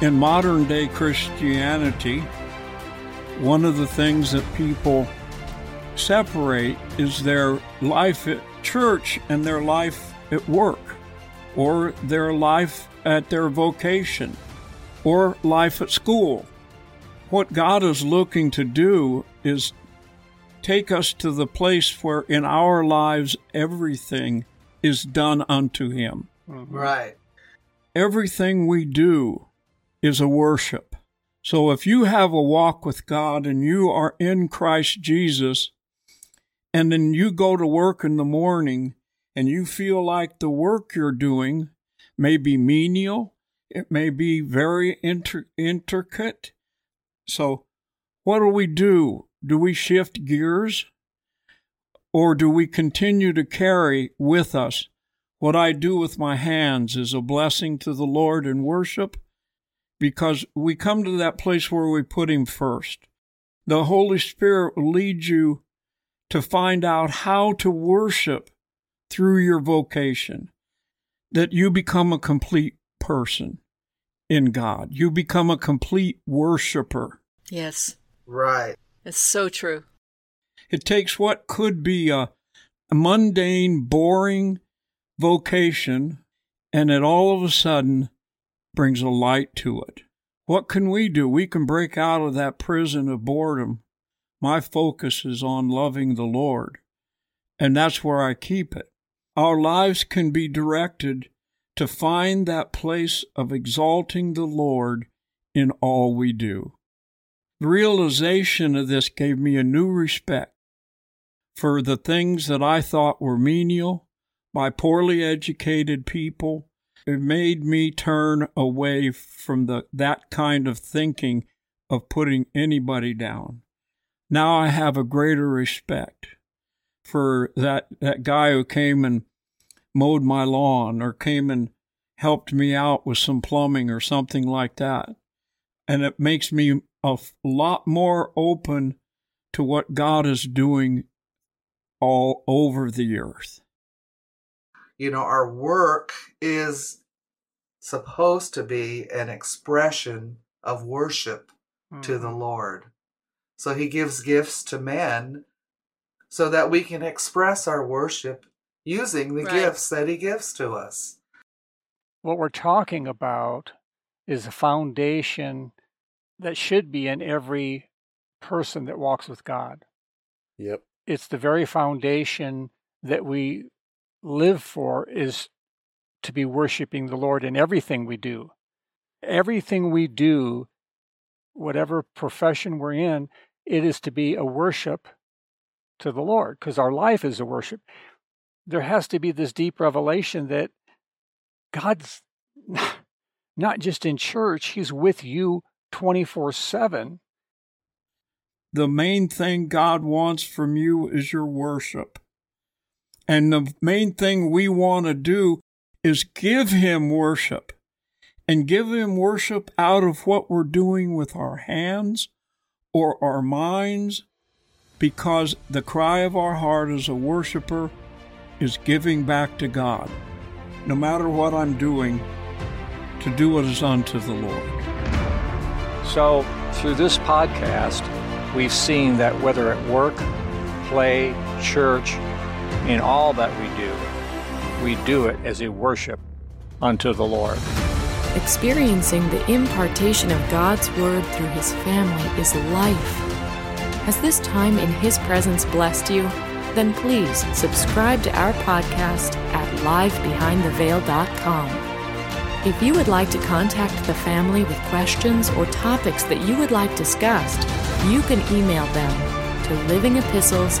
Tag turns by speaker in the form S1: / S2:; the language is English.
S1: In modern day Christianity, one of the things that people separate is their life at church and their life at work, or their life at their vocation, or life at school. What God is looking to do is take us to the place where in our lives everything is done unto Him.
S2: Right.
S1: Everything we do is a worship. So if you have a walk with God and you are in Christ Jesus, and then you go to work in the morning and you feel like the work you're doing may be menial, it may be very inter- intricate. So, what do we do? Do we shift gears? Or do we continue to carry with us what I do with my hands is a blessing to the Lord in worship? Because we come to that place where we put Him first. The Holy Spirit will lead you to find out how to worship through your vocation, that you become a complete person in God. You become a complete worshiper.
S3: Yes.
S2: Right.
S3: It's so true.
S1: It takes what could be a, a mundane, boring vocation, and it all of a sudden brings a light to it. What can we do? We can break out of that prison of boredom. My focus is on loving the Lord, and that's where I keep it. Our lives can be directed to find that place of exalting the Lord in all we do. The realization of this gave me a new respect for the things that I thought were menial by poorly educated people it made me turn away from the that kind of thinking of putting anybody down. Now I have a greater respect for that that guy who came and mowed my lawn or came and helped me out with some plumbing or something like that. And it makes me a lot more open to what God is doing all over the earth
S2: you know, our work is supposed to be an expression of worship mm-hmm. to the mm-hmm. Lord. So he gives gifts to men so that we can express our worship using the right. gifts that he gives to us.
S4: What we're talking about is a foundation that should be in every person that walks with God.
S5: Yep.
S4: It's the very foundation that we live for is to be worshiping the Lord in everything we do. Everything we do, whatever profession we're in, it is to be a worship to the Lord because our life is a worship. There has to be this deep revelation that God's not just in church, He's with you 24 7.
S1: The main thing God wants from you is your worship. And the main thing we want to do is give Him worship and give Him worship out of what we're doing with our hands or our minds, because the cry of our heart as a worshiper is giving back to God, no matter what I'm doing, to do what is unto the Lord.
S6: So, through this podcast, we've seen that whether at work, play, church, in all that we do, we do it as a worship unto the Lord.
S3: Experiencing the impartation of God's Word through His family is life. Has this time in His presence blessed you? Then please subscribe to our podcast at livebehindtheveil.com. If you would like to contact the family with questions or topics that you would like discussed, you can email them to livingepistles